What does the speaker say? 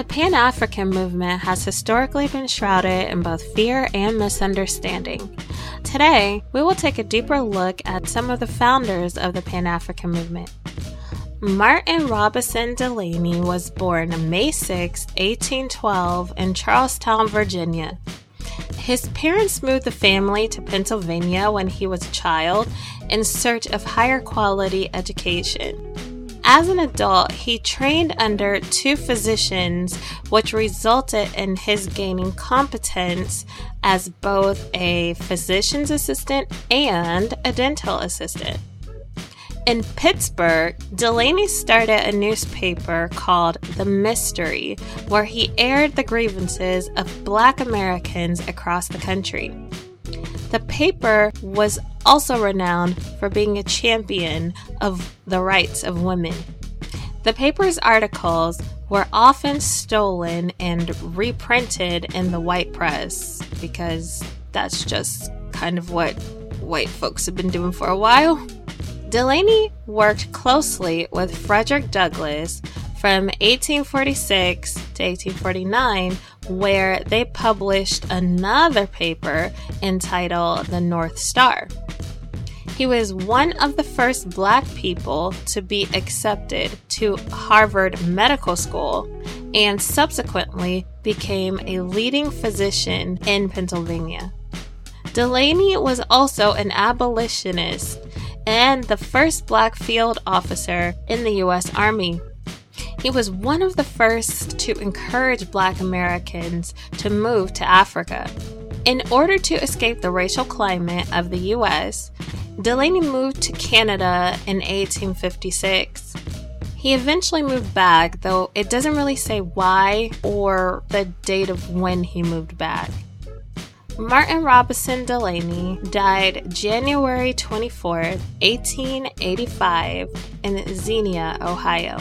The Pan African movement has historically been shrouded in both fear and misunderstanding. Today, we will take a deeper look at some of the founders of the Pan African movement. Martin Robinson Delany was born May 6, 1812, in Charlestown, Virginia. His parents moved the family to Pennsylvania when he was a child in search of higher quality education. As an adult, he trained under two physicians, which resulted in his gaining competence as both a physician's assistant and a dental assistant. In Pittsburgh, Delany started a newspaper called The Mystery, where he aired the grievances of black Americans across the country. The paper was also renowned for being a champion of the rights of women. The paper's articles were often stolen and reprinted in the white press because that's just kind of what white folks have been doing for a while. Delany worked closely with Frederick Douglass from 1846 to 1849, where they published another paper entitled The North Star. He was one of the first black people to be accepted to Harvard Medical School and subsequently became a leading physician in Pennsylvania. Delany was also an abolitionist and the first black field officer in the U.S. Army. He was one of the first to encourage black Americans to move to Africa. In order to escape the racial climate of the US, Delany moved to Canada in 1856. He eventually moved back, though it doesn't really say why or the date of when he moved back. Martin Robinson Delany died January 24, 1885, in Xenia, Ohio.